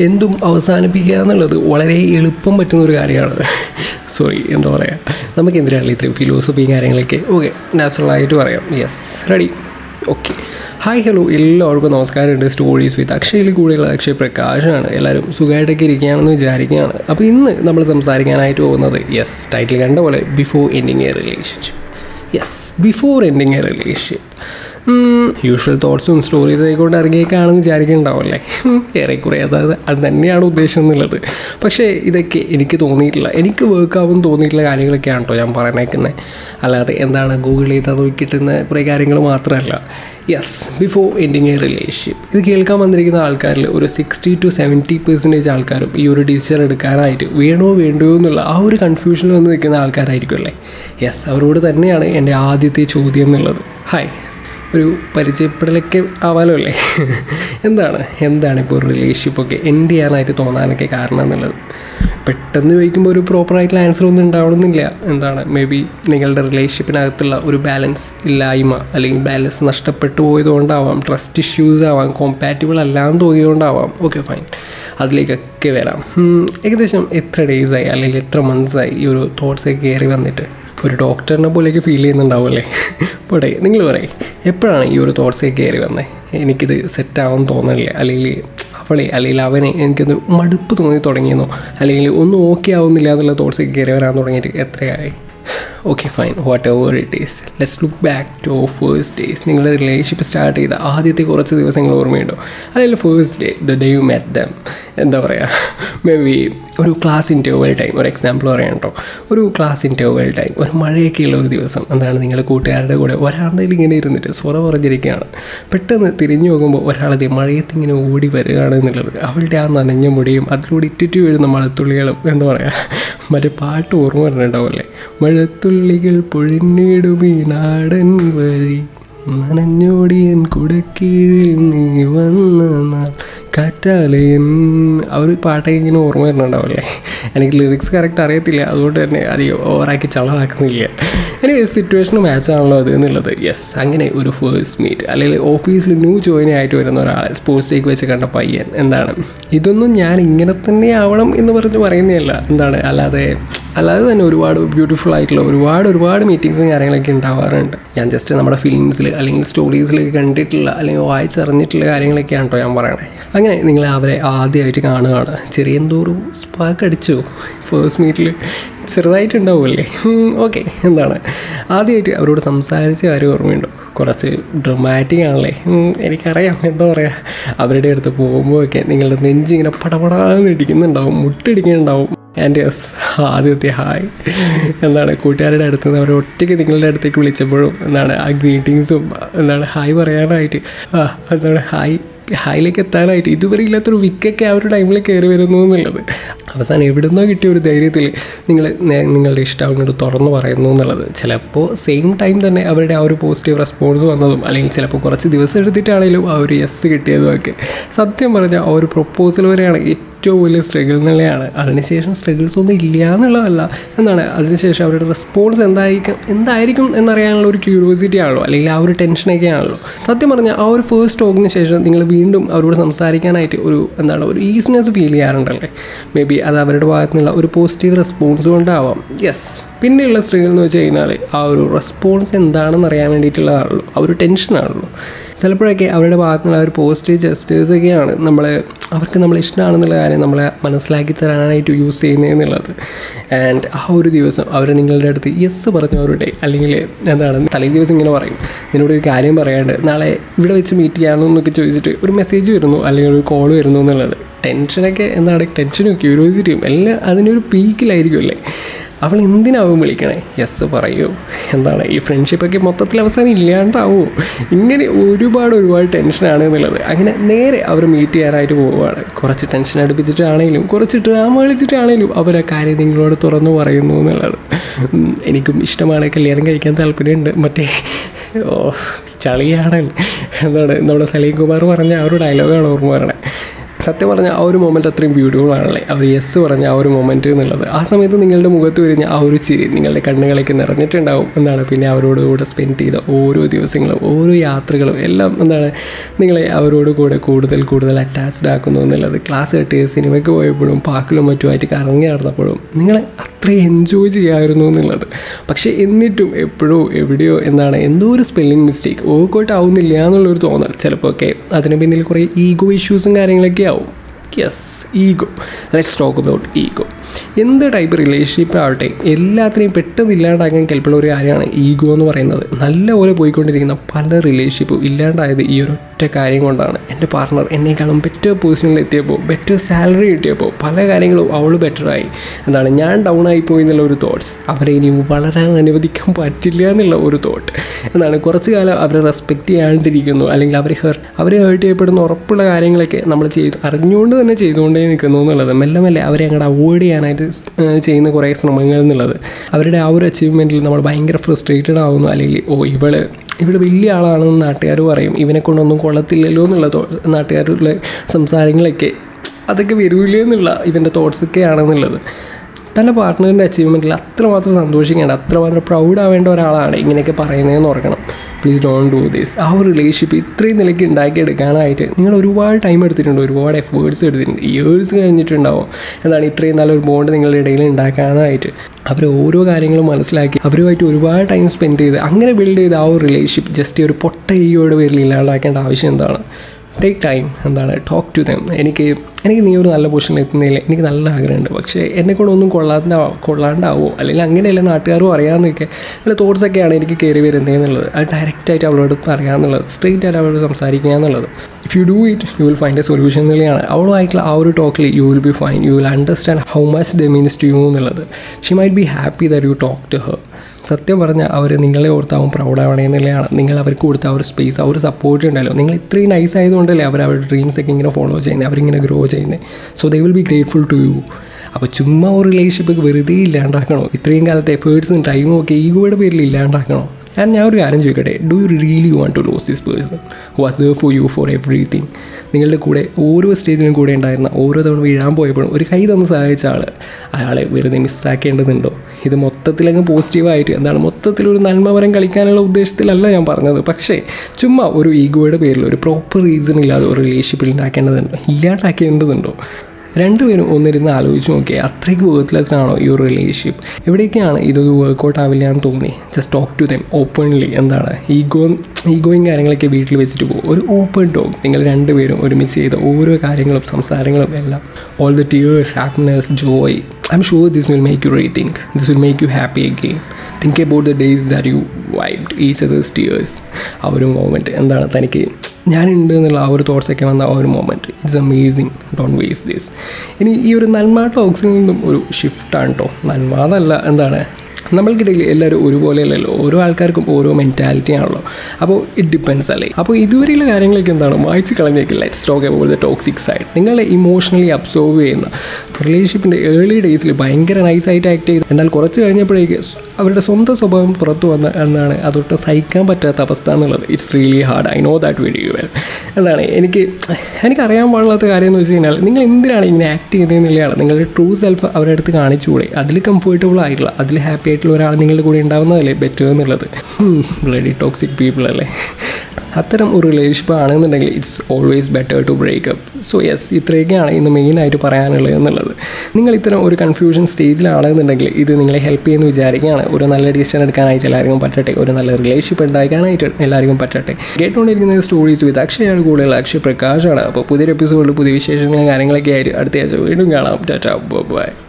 എന്തും അവസാനിപ്പിക്കുക എന്നുള്ളത് വളരെ എളുപ്പം പറ്റുന്ന ഒരു കാര്യമാണ്. സോറി എന്താ പറയുക നമുക്ക് എന്തിനാണല്ലോ ഇത്രയും ഫിലോസഫിയും കാര്യങ്ങളൊക്കെ? ഓക്കെ നാച്ചുറലായിട്ട് പറയാം. Yes ready okay hi hello എല്ലാവർക്കും നമസ്കാരമുണ്ട്. സ്റ്റോറീസ് വിത്ത് അക്ഷയിൽ കൂടെയുള്ള അക്ഷയ് പ്രകാശാണ്. എല്ലാവരും സുഖമായിട്ടൊക്കെ ഇരിക്കുകയാണെന്ന് വിചാരിക്കുകയാണ്. അപ്പോൾ ഇന്ന് നമ്മൾ സംസാരിക്കാനായിട്ട് പോകുന്നത് യെസ് ടൈറ്റിൽ കണ്ട പോലെ before ending a relationship yes before ending a relationship usual തോട്ട്സും stories ആയിക്കോട്ടെ ഇറങ്ങിയേക്കാണെന്ന് വിചാരിക്കുന്നുണ്ടാവല്ലേ ഏറെക്കുറെ. അതായത് അത് തന്നെയാണ് ഉദ്ദേശം എന്നുള്ളത്. പക്ഷേ ഇതൊക്കെ എനിക്ക് തോന്നിയിട്ടില്ല. എനിക്ക് വർക്ക് ആവും തോന്നിയിട്ടുള്ള കാര്യങ്ങളൊക്കെയാണ് കേട്ടോ ഞാൻ പറഞ്ഞേക്കുന്നത് അല്ലാതെ എന്താണ് ഗൂഗിൾ ചെയ്താൽ നോക്കിയിട്ടുന്ന കുറേ കാര്യങ്ങൾ മാത്രമല്ല. Yes before ending a relationship ഇത് കേൾക്കാൻ വന്നിരിക്കുന്ന ആൾക്കാരിൽ ഒരു സിക്സ്റ്റി ടു സെവന്റി പെർസെന്റേജ് ആൾക്കാരും ഈ ഒരു ഡിസിഷൻ എടുക്കാനായിട്ട് വേണോ വേണ്ടോ എന്നുള്ള ആ ഒരു കൺഫ്യൂഷനിൽ വന്ന് നിൽക്കുന്ന ആൾക്കാരായിരിക്കും അല്ലേ? യെസ് അവരോട് തന്നെയാണ് എന്റെ ആദ്യത്തെ ചോദ്യം എന്നുള്ളത്. ഹായ് ഒരു പരിചയപ്പെടലൊക്കെ ആവാലോ അല്ലേ എന്താണ്? എന്താണ് ഇപ്പോൾ ഒരു റിലേഷൻഷിപ്പ് ഒക്കെ എൻഡ് ചെയ്യാനായിട്ട് തോന്നാനൊക്കെ കാരണം എന്നുള്ളത്. പെട്ടെന്ന് ചോദിക്കുമ്പോൾ ഒരു പ്രോപ്പറായിട്ടുള്ള ആൻസർ ഒന്നും ഉണ്ടാവണമെന്നില്ല. എന്താണ്? മേ ബി നിങ്ങളുടെ റിലേഷൻഷിപ്പിനകത്തുള്ള ഒരു ബാലൻസ് ഇല്ലായ്മ അല്ലെങ്കിൽ ബാലൻസ് നഷ്ടപ്പെട്ടു പോയതുകൊണ്ടാവാം ട്രസ്റ്റ് ഇഷ്യൂസ് ആവാം കോമ്പാറ്റബിൾ അല്ലാന്ന് തോന്നിയതുകൊണ്ടാവാം. ഓക്കെ ഫൈൻ അതിലേക്കൊക്കെ വരാം. ഏകദേശം എത്ര ഡേയ്സായി അല്ലെങ്കിൽ എത്ര മന്ത്സായി ഈ ഒരു തോട്ട്സൊക്കെ കയറി വന്നിട്ട്. ഒരു ഡോക്ടറിനെ പോലെയൊക്കെ ഫീൽ ചെയ്യുന്നുണ്ടാവും അല്ലേ പോട്ടെ നിങ്ങൾ പറയും. എപ്പോഴാണ് ഈ ഒരു തോട്ട്സൊക്കെ കയറി വന്നത് എനിക്കിത് സെറ്റാവാൻ തോന്നില്ല അല്ലെങ്കിൽ അവളെ അല്ലെങ്കിൽ അവനെ എനിക്കൊന്ന് മടുപ്പ് തോന്നി തുടങ്ങിയെന്നോ? അല്ലെങ്കിൽ ഒന്നും ഓക്കെ ആവുന്നില്ല എന്നുള്ള തോട്ട്സൊക്കെ കയറി വരാൻ തുടങ്ങിയിട്ട് എത്രയായി? Okay fine whatever it is let's look back to first days നിങ്ങൾ റിലേഷൻഷിപ്പ് സ്റ്റാർട്ട് ചെയ്ത ആദ്യത്തെ കുറച്ച് ദിവസങ്ങൾ ഓർമ്മയുണ്ടോ? അല്ലെങ്കിൽ first day the day you met them എന്താ പറയുക മേ ബി ഒരു ക്ലാസ് ഇന്റർവൽ ടൈം ഒരു എക്സാമ്പിൾ പറയാം കേട്ടോ ഒരു ക്ലാസ് ഇന്റർവൽ ടൈം ഒരു മഴയൊക്കെ ഉള്ള ഒരു ദിവസം. എന്താണ് നിങ്ങൾ കൂട്ടുകാരുടെ കൂടെ? ഒരാളുടെ ഇങ്ങനെ ഇരുന്നിട്ട് സ്വറ പറഞ്ഞിരിക്കുകയാണ്. പെട്ടെന്ന് തിരിഞ്ഞു നോക്കുമ്പോൾ ഒരാളത് മഴയത്ത് ഇങ്ങനെ ഓടി വരികയാണ് എന്നുള്ളത്. അവളുടെ ആ നനഞ്ഞ മുടിയും അതിലൂടെ ഇറ്റിറ്റ് വീഴുന്ന മഴത്തുള്ളികളും എന്താ പറയുക മറ്റേ പാട്ട് ഓർമ്മ വരുന്നുണ്ടാവുമല്ലേ മഴത്തുള്ളികൾ പൊഴിഞ്ഞിടുമീ നാടൻ വഴി. നനഞ്ഞോടിയൻ കുടക്കീഴിൽ നീ വന്ന നാൾ. കാറ്റാലയൻ ഒരു പാട്ടൊക്കെ ഇങ്ങനെ ഓർമ്മ വരുന്നുണ്ടാവില്ലേ? എനിക്ക് ലിറിക്സ് കറക്റ്റ് അറിയത്തില്ല. അതുകൊണ്ട് തന്നെ അധികം ഓവറാക്കി ചളവാക്കുന്നില്ല. എനിക്ക് സിറ്റുവേഷൻ മാച്ച് ആണല്ലോ അത് എന്നുള്ളത്. യെസ് അങ്ങനെ ഒരു ഫേഴ്സ് മീറ്റ് അല്ലെങ്കിൽ ഓഫീസിൽ ന്യൂ ജോയിൻ ആയിട്ട് വരുന്ന ഒരാൾ സ്പോർട്സ് ഡേക്ക് വെച്ച് കണ്ട പയ്യൻ എന്താണ്? ഇതൊന്നും ഞാൻ ഇങ്ങനെ തന്നെ ആവണം എന്ന് പറഞ്ഞ് പറയുന്നതല്ല. എന്താണ്? അല്ലാതെ അല്ലാതെ തന്നെ ഒരുപാട് ബ്യൂട്ടിഫുൾ ആയിട്ടുള്ള ഒരുപാട് ഒരുപാട് മീറ്റിങ്സും കാര്യങ്ങളൊക്കെ ഉണ്ടാവാറുണ്ട്. ഞാൻ ജസ്റ്റ് നമ്മുടെ ഫിലിംസിൽ അല്ലെങ്കിൽ സ്റ്റോറീസിൽ കണ്ടിട്ടുള്ള അല്ലെങ്കിൽ വായിച്ചറിഞ്ഞിട്ടുള്ള കാര്യങ്ങളൊക്കെയാണ് കേട്ടോ ഞാൻ പറയണേ. അങ്ങനെ നിങ്ങൾ അവരെ ആദ്യമായിട്ട് കാണുകയാണ്. ചെറിയ എന്തോറും സ്പാർക്ക് അടിച്ചു ഫേസ്റ്റ് മീറ്റിൽ ചെറുതായിട്ടുണ്ടാവുമല്ലേ ഓക്കെ എന്താണ്? ആദ്യമായിട്ട് അവരോട് സംസാരിച്ച കാര്യം ഓർമ്മയുണ്ടോ? കുറച്ച് ഡ്രമാറ്റിക് ആണല്ലേ? എനിക്കറിയാം. എന്താ പറയുക അവരുടെ അടുത്ത് പോകുമ്പോഴൊക്കെ നിങ്ങളുടെ നെഞ്ചിങ്ങനെ പടപടാന്ന് ഇടിക്കുന്നുണ്ടാവും മുട്ടിടിക്കുന്നുണ്ടാവും. ആൻഡ് യെസ് ആദ്യത്തെ ഹായ് എന്താണ് കൂട്ടുകാരുടെ അടുത്ത് നിന്ന് അവർ ഒറ്റയ്ക്ക് നിങ്ങളുടെ അടുത്തേക്ക് വിളിച്ചപ്പോഴും എന്താണ് ആ ഗ്രീറ്റിങ്സും എന്താണ് ഹായ് പറയാനായിട്ട്. എന്താണ് ഹായ് ഹായിലേക്ക് എത്താനായിട്ട്. ഇതുവരെ ഇല്ലാത്തൊരു വിക്കൊക്കെ ആ ഒരു ടൈമിൽ കയറി വരുന്നു എന്നുള്ളത്. അവസാനം എവിടെ നിന്നോ കിട്ടിയ ഒരു ധൈര്യത്തിൽ നിങ്ങൾ നിങ്ങളുടെ ഇഷ്ടം അങ്ങോട്ട് തുറന്നു പറയുന്നു എന്നുള്ളത്. ചിലപ്പോൾ സെയിം ടൈം തന്നെ അവരുടെ ആ ഒരു പോസിറ്റീവ് റെസ്പോൺസ് വന്നതും അല്ലെങ്കിൽ ചിലപ്പോൾ കുറച്ച് ദിവസം എടുത്തിട്ടാണെങ്കിലും ആ ഒരു യെസ് കിട്ടിയതും ഒക്കെ. സത്യം പറഞ്ഞാൽ ആ ഒരു പ്രൊപ്പോസൽ വരെയാണ് ഏറ്റവും വലിയ സ്ട്രഗിൾ എന്നുള്ളതാണ് അതിനുശേഷം സ്ട്രഗിൾസ് ഒന്നും ഇല്ല എന്നുള്ളതല്ല എന്താണ് അതിനുശേഷം അവരുടെ റെസ്പോൺസ് എന്തായിരിക്കും എന്തായിരിക്കും എന്നറിയാനുള്ള ഒരു ക്യൂരിയോസിറ്റി ആണല്ലോ. അല്ലെങ്കിൽ ആ ഒരു ടെൻഷനൊക്കെ ആണല്ലോ. സത്യം പറഞ്ഞാൽ ആ ഒരു ഫേസ്റ്റ് ടോക്കിന് ശേഷം നിങ്ങൾ വീണ്ടും അവരോട് സംസാരിക്കാനായിട്ട് ഒരു എന്താണ് ഒരു ഈസിനെസ് ഫീൽ ചെയ്യാറുണ്ടല്ലേ? മേ ബി അത് അവരുടെ ഭാഗത്തു നിന്നുള്ള ഒരു പോസിറ്റീവ് റെസ്പോൺസ് കൊണ്ടാവാം. യെസ് പിന്നെയുള്ള സ്ത്രീകൾ എന്ന് വെച്ച് കഴിഞ്ഞാൽ ആ ഒരു റെസ്പോൺസ് എന്താണെന്ന് അറിയാൻ വേണ്ടിയിട്ടുള്ളതാണല്ലോ. ആ ഒരു ടെൻഷനാണല്ലോ ചിലപ്പോഴൊക്കെ അവരുടെ ഭാഗത്തുള്ള നിന്നുള്ള ഒരു പോസിറ്റീവ് ജസ്റ്റേഴ്സൊക്കെയാണ് നമ്മളെ അവർക്ക് നമ്മൾ ഇഷ്ടമാണെന്നുള്ള കാര്യം നമ്മളെ മനസ്സിലാക്കി തരാനായിട്ട് യൂസ് ചെയ്യുന്നതെന്നുള്ളത് ആൻഡ് ആ ഒരു ദിവസം അവർ നിങ്ങളുടെ അടുത്ത് യെസ് പറഞ്ഞവരുടെ അല്ലെങ്കിൽ എന്താണ് തലേ ദിവസം ഇങ്ങനെ പറയും. നിന്നോട് ഒരു കാര്യം പറയാണ്ട് നാളെ ഇവിടെ വെച്ച് മീറ്റ് ചെയ്യാമോ എന്നൊക്കെ ചോദിച്ചിട്ട് ഒരു മെസ്സേജ് വരുന്നു അല്ലെങ്കിൽ ഒരു കോൾ വരുന്നു എന്നുള്ളത്. ടെൻഷനൊക്കെ എന്താണ് ടെൻഷനും ക്യൂരിയോസിറ്റിയും എല്ലാം അതിനൊരു പീക്കിലായിരിക്കും അല്ലേ? അവൾ എന്തിനാവും വിളിക്കണേ? യെസ് പറയൂ. എന്താണ്? ഈ ഫ്രണ്ട്ഷിപ്പൊക്കെ മൊത്തത്തിൽ അവസാനം ഇല്ലാണ്ടാവോ? ഇങ്ങനെ ഒരുപാട് ഒരുപാട് ടെൻഷനാണ് എന്നുള്ളത്. അങ്ങനെ നേരെ അവർ മീറ്റ് ചെയ്യാനായിട്ട് പോവുകയാണ്. കുറച്ച് ടെൻഷൻ അടുപ്പിച്ചിട്ടാണെങ്കിലും കുറച്ച് ഡ്രാമ കളിച്ചിട്ടാണെങ്കിലും അവർ ആ കാര്യം നിങ്ങളോട് തുറന്നു പറയുന്നു എന്നുള്ളത്. എനിക്കും ഇഷ്ടമാണ്. കല്യാണം കഴിക്കാൻ താല്പര്യമുണ്ട്. മറ്റേ ഓ ചളിയാണ് എന്താണ്? നമ്മുടെ സലീം കുമാർ പറഞ്ഞ ആ ഒരു ഡയലോഗാണ് ഓർമ്മ വരണേ. സത്യം പറഞ്ഞാൽ ആ ഒരു മൊമെന്റ് അത്രയും ബ്യൂട്ടിഫുൾ ആണല്ലേ? അവർ യെസ് പറഞ്ഞ ആ ഒരു മൊമെന്റ് എന്നുള്ളത്. ആ സമയത്ത് നിങ്ങളുടെ മുഖത്ത് വരുന്ന ആ ഒരു ചിരി നിങ്ങളുടെ കണ്ണുകളേക്ക് നിറഞ്ഞിട്ടുണ്ടാവും എന്നാണ് പിന്നെ അവരോട് കൂടെ സ്പെൻഡ് ചെയ്ത ഓരോ ദിവസങ്ങളും ഓരോ യാത്രകളും എല്ലാം എന്താണ് നിങ്ങളെ അവരോട് കൂടെ കൂടുതൽ കൂടുതൽ അറ്റാച്ച്ഡ് ആക്കുന്നു എന്നുള്ളത്. ക്ലാസ് കെട്ടി സിനിമയ്ക്ക് പോയപ്പോഴും പാക്കിലും മറ്റുമായിട്ട് കറങ്ങി നടന്നപ്പോഴും നിങ്ങളെ അത്രയും എൻജോയ് ചെയ്യാമായിരുന്നു എന്നുള്ളത്. പക്ഷേ എന്നിട്ടും എപ്പോഴോ എവിടെയോ എന്താണ് എന്തോ ഒരു സ്പെല്ലിംഗ് മിസ്റ്റേക്ക് ഓക്കോട്ട് ആവുന്നില്ല എന്നുള്ളൊരു തോന്നൽ. ചിലപ്പോൾ ഒക്കെ അതിന് പിന്നിൽ കുറേ ഈഗോ ഇഷ്യൂസും കാര്യങ്ങളൊക്കെ ആവും yes ego let's talk about ego എന്ത് ടൈപ്പ് റിലേഷൻഷിപ്പ് ആവട്ടെ എല്ലാത്തിനെയും പെട്ടെന്ന് ഇല്ലാണ്ടാക്കാൻ കെൽപ്പുള്ള ഒരു കാര്യമാണ് ഈഗോ എന്ന് പറയുന്നത്. നല്ലപോലെ പോയിക്കൊണ്ടിരിക്കുന്ന പല റിലേഷൻഷിപ്പും ഇല്ലാണ്ടായത് ഈ ഒരു ഒറ്റ കാര്യം കൊണ്ടാണ്. എന്റെ പാർട്ണർ എന്നെക്കാളും ബെറ്റർ പൊസിഷനിൽ എത്തിയപ്പോൾ ബെറ്റർ സാലറി കിട്ടിയപ്പോൾ പല കാര്യങ്ങളും അവൾ ബെറ്ററായി എന്താണ് ഞാൻ ഡൗൺ ആയിപ്പോയി പോയി എന്നുള്ള ഒരു തോട്ട്സ് അവരെ ഇനി വളരാൻ അനുവദിക്കാൻ പറ്റില്ല എന്നുള്ള ഒരു തോട്ട് എന്താണ് കുറച്ച് കാലം അവരെ റെസ്പെക്റ്റ് ചെയ്യാണ്ടിരിക്കുന്നു അല്ലെങ്കിൽ അവരെ ഹെർ അവരെ ഹേർട്ട് ചെയ്യപ്പെടുന്ന ഉറപ്പുള്ള കാര്യങ്ങളൊക്കെ നമ്മൾ ചെയ്തു അറിഞ്ഞുകൊണ്ട് തന്നെ ചെയ്തുകൊണ്ടേ നിൽക്കുന്നു എന്നുള്ളത്. മെല്ലെ മെല്ലെ അവരെ അങ്ങോട്ട് അവോയ്ഡ് ചെയ്യാനായിട്ട് ചെയ്യുന്ന കുറേ ശ്രമങ്ങൾ എന്നുള്ളത്. അവരുടെ ആ ഒരു അച്ചീവ്മെന്റിൽ നമ്മൾ ഭയങ്കര ഫ്രസ്ട്രേറ്റഡ് ആവുന്നു. അല്ലെങ്കിൽ ഓ ഇവൾ ഇവിടെ വലിയ ആളാണെന്ന് നാട്ടുകാർ പറയും. ഇവനെ കൊണ്ടൊന്നും കൊള്ളത്തില്ലല്ലോ എന്നുള്ള നാട്ടുകാരുടെ സംസാരങ്ങളൊക്കെ. അതൊക്കെ വരൂലേ എന്നുള്ള ഇവന്റെ തോട്ട്സൊക്കെ ആണെന്നുള്ളത് തന്റെ പാർട്ട്ണറിന്റെ അച്ചീവ്മെന്റിൽ അത്രമാത്രം സന്തോഷിക്കേണ്ട അത്രമാത്രം പ്രൗഡ് ആവേണ്ട ഒരാളാണ് ഇങ്ങനെയൊക്കെ പറയുന്നതെന്ന് ഓർക്കണം. പ്ലീസ് ഡോൺ ഡു ദിസ് ആ ഒരു റിലേഷൻഷിപ്പ് ഇത്രയും നിലയ്ക്ക് ഉണ്ടാക്കിയെടുക്കാനായിട്ട് നിങ്ങൾ ഒരുപാട് ടൈം എടുത്തിട്ടുണ്ട് ഒരുപാട് എഫേർട്സ് എടുത്തിട്ടുണ്ട്. ഇയേഴ്സ് കഴിഞ്ഞിട്ടുണ്ടാവും. എന്താണ് ഇത്രയും നല്ലൊരു ബോണ്ട് നിങ്ങളുടെ ഇടയിൽ ഉണ്ടാക്കാനായിട്ട്. അവർ ഓരോ കാര്യങ്ങളും മനസ്സിലാക്കി അവരുമായിട്ട് ഒരുപാട് ടൈം സ്പെൻഡ് ചെയ്ത് അങ്ങനെ ബിൽഡ് ചെയ്ത് ആ ഒരു റിലേഷൻഷിപ്പ് ജസ്റ്റ് ഒരു പൊട്ട ഈയോട് പേരിൽ ഇല്ലാണ്ടാക്കേണ്ട ആവശ്യം എന്താണ്? ടേക്ക് ടൈം എന്താണ്? ടോക്ക് ടു ദം എനിക്ക് എനിക്ക് നീ ഒരു നല്ല പൊസിഷനിൽ എത്തുന്നില്ല എനിക്ക് നല്ല ആഗ്രഹമുണ്ട്. പക്ഷേ എന്നെ കൊണ്ടൊന്നും കൊള്ളാണ്ട കൊള്ളാണ്ടാവോ? അല്ലെങ്കിൽ അങ്ങനെയല്ല നാട്ടുകാരും അറിയാമെന്നൊക്കെ അല്ല തോട്ട്സൊക്കെയാണ് എനിക്ക് കയറി വരുന്നത് എന്നുള്ളത് അത് ഡയറക്റ്റായിട്ട് അവളോട് പറയാമെന്നുള്ളത് സ്ട്രെയിറ്റ് ആയിട്ട് അവളോട് സംസാരിക്കുക എന്നുള്ളത്. If you do it you will find a solution എന്നുള്ളതാണ്. അവളുമായിട്ടുള്ള ആ ഒരു ടോക്കിൽ you will be fine you will understand how much the means to you എന്നുള്ളത്. She might be happy that you talk to her സത്യം പറഞ്ഞാൽ അവർ നിങ്ങളെ ഓർത്താവും പ്രൗഡാവണേ എന്നുള്ളതാണ്. നിങ്ങൾ അവർക്ക് കൊടുത്ത ആ ഒരു സ്പേസ് ആ ഒരു സപ്പോർട്ട് ഉണ്ടല്ലോ. നിങ്ങൾ ഇത്രയും നൈസ് ആയതുകൊണ്ടല്ലേ അവർ അവരുടെ ഡ്രീംസ് ഒക്കെ ഇങ്ങനെ ഫോളോ ചെയ്യുന്നത് അവരിങ്ങനെ ഗ്രോ ചെയ്യുന്നത് so they will be grateful to you അപ്പോൾ ചുമ്മാ ഒരു റിലേഷൻഷിപ്പ് വെറുതെ ഇല്ലാണ്ടാക്കണോ? ഇത്രയും കാലത്തെ എഫേർട്സും ടൈമും ഒക്കെ ഈഗോയുടെ പേരിൽ ഇല്ലാണ്ടാക്കണോ? ഞാൻ ഞാൻ ഒരു കാര്യം ചോദിക്കട്ടെ? Do you really want to lose this person was there for you for everything നിങ്ങളുടെ കൂടെ ഓരോ സ്റ്റേജിലും കൂടെ ഉണ്ടായിരുന്ന ഓരോ തവണ വീഴാൻ പോയപ്പോഴും ഒരു കൈ തന്ന് സഹായിച്ച ആൾ അയാളെ വെറുതെ മിസ്സാക്കേണ്ടതുണ്ടോ ഇത് മൊത്തത്തിലങ്ങ് പോസിറ്റീവായിട്ട് എന്താണ് മൊത്തത്തിലൊരു നന്മപരം കളിക്കാനുള്ള ഉദ്ദേശത്തിലല്ല ഞാൻ പറഞ്ഞത്. പക്ഷേ ചുമ്മാ ഒരു ഈഗോയുടെ പേരിൽ ഒരു പ്രോപ്പർ റീസൺ ഇല്ലാതെ ഒരു റിലേഷൻഷിപ്പിൽ ഉണ്ടാക്കേണ്ടതുണ്ടോ? ഇല്ലാണ്ടാക്കേണ്ടതുണ്ടോ? രണ്ടുപേരും ഒന്നിരുന്ന് ആലോചിച്ച് നോക്കിയാൽ അത്രയ്ക്ക് വേർത്ത്ലെസ് ആണോ ഈ ഒരു റിലേഷൻഷിപ്പ് എവിടെയൊക്കെയാണ് ഇതൊരു വർക്കൗട്ട് ആവില്ല എന്ന് തോന്നി just talk to them openly എന്താണ്? ഈഗോ ഈഗോയും കാര്യങ്ങളൊക്കെ വീട്ടിൽ വെച്ചിട്ട് പോകും. ഒരു ഓപ്പൺ ടോക്ക് നിങ്ങൾ രണ്ടുപേരും ഒരുമിച്ച് ചെയ്ത ഓരോ കാര്യങ്ങളും സംസാരങ്ങളും എല്ലാം. All the tears happiness joy I am sure this will make you rethink this will make you happy again think about the days that you vibed each others tears ആ ഒരു മൊമെന്റ് എന്താണ്? തനിക്ക് ഞാനുണ്ട് എന്നുള്ള ആ ഒരു തോട്ട്സൊക്കെ വന്ന ആ ഒരു moment it's amazing don't waste this ഇനി ഈ ഒരു നന്മ ടോക്സിൽ നിന്നും ഒരു ഷിഫ്റ്റാണ് കേട്ടോ നന്മ എന്നല്ല എന്താണ്? നമ്മൾക്കിടയിൽ എല്ലാവരും ഒരുപോലെയല്ലല്ലോ ഓരോ ആൾക്കാർക്കും ഓരോ മെന്റാലിറ്റി ആണല്ലോ. അപ്പോൾ ഇറ്റ് ഡിപ്പെൻസ് അല്ലേ? അപ്പോൾ ഇതുവരെയുള്ള കാര്യങ്ങളൊക്കെ എന്താണ്? വായിച്ച് കളഞ്ഞേക്കില്ല let's talk about the toxic side നിങ്ങളെ ഇമോഷണലി അബ്സോർവ് ചെയ്യുന്ന റിലേഷൻഷിപ്പിന്റെ ഏർലി ഡേയ്സിൽ ഭയങ്കര നൈസായിട്ട് ആക്ട് ചെയ്ത്. എന്നാൽ കുറച്ച് കഴിഞ്ഞപ്പോഴേക്ക് അവരുടെ സ്വന്തം സ്വഭാവം പുറത്തു വന്ന എന്നാണ് അതൊട്ട് സഹിക്കാൻ പറ്റാത്ത അവസ്ഥ എന്നുള്ളത്. It's really hard I know that very well എന്താണ് എനിക്ക് എനിക്കറിയാൻ പാടില്ലാത്ത കാര്യം എന്ന് വെച്ച് കഴിഞ്ഞാൽ നിങ്ങൾ എന്തിനാണ് ഇങ്ങനെ ആക്ട് ചെയ്തതെന്നുള്ളതാണ് നിങ്ങളുടെ ട്രൂ സെൽഫ് അവരുടെ അടുത്ത് കാണിച്ചുകൂടെ? അതിൽ കംഫർട്ടബിൾ ആയിട്ടുള്ള അതിൽ ഹാപ്പി ആയിട്ടുള്ള ഒരാൾ നിങ്ങളുടെ കൂടെ ഉണ്ടാവുന്നതല്ലേ ബെറ്റർ എന്നുള്ളത്? ബ്ലഡി ടോക്സിക് പീപ്പിൾ അല്ലേ? അത്തരം ഒരു റിലേഷൻഷിപ്പ് ആണെന്നുണ്ടെങ്കിൽ it's always better to break up so yes ഇത്രയൊക്കെയാണ് ഇന്ന് മെയിനായിട്ട് പറയാനുള്ളത് എന്നുള്ളത്. നിങ്ങൾ ഇത്തരം ഒരു കൺഫ്യൂഷൻ സ്റ്റേജിലാണെന്നുണ്ടെങ്കിൽ ഇത് നിങ്ങളെ ഹെൽപ്പ് ചെയ്യുമെന്ന് വിചാരിക്കുകയാണ്. ഒരു നല്ല ഡിസിഷൻ എടുക്കാനായിട്ട് എല്ലാവർക്കും പറ്റട്ടെ. ഒരു നല്ല റിലേഷൻഷിപ്പ് ഉണ്ടാക്കാനായിട്ട് എല്ലാവർക്കും പറ്റട്ടെ. കേട്ടുകൊണ്ടിരിക്കുന്ന സ്റ്റോറീസ് വിത്ത് അക്ഷയാണ് കൂടുതൽ അക്ഷയ പ്രകാശാണ്. അപ്പോൾ പുതിയൊരു എപ്പിസോഡിൽ പുതിയ വിശേഷങ്ങളും കാര്യങ്ങളൊക്കെ ആയിട്ട് അടുത്ത ആഴ്ച വീണ്ടും കാണാം. Tata bye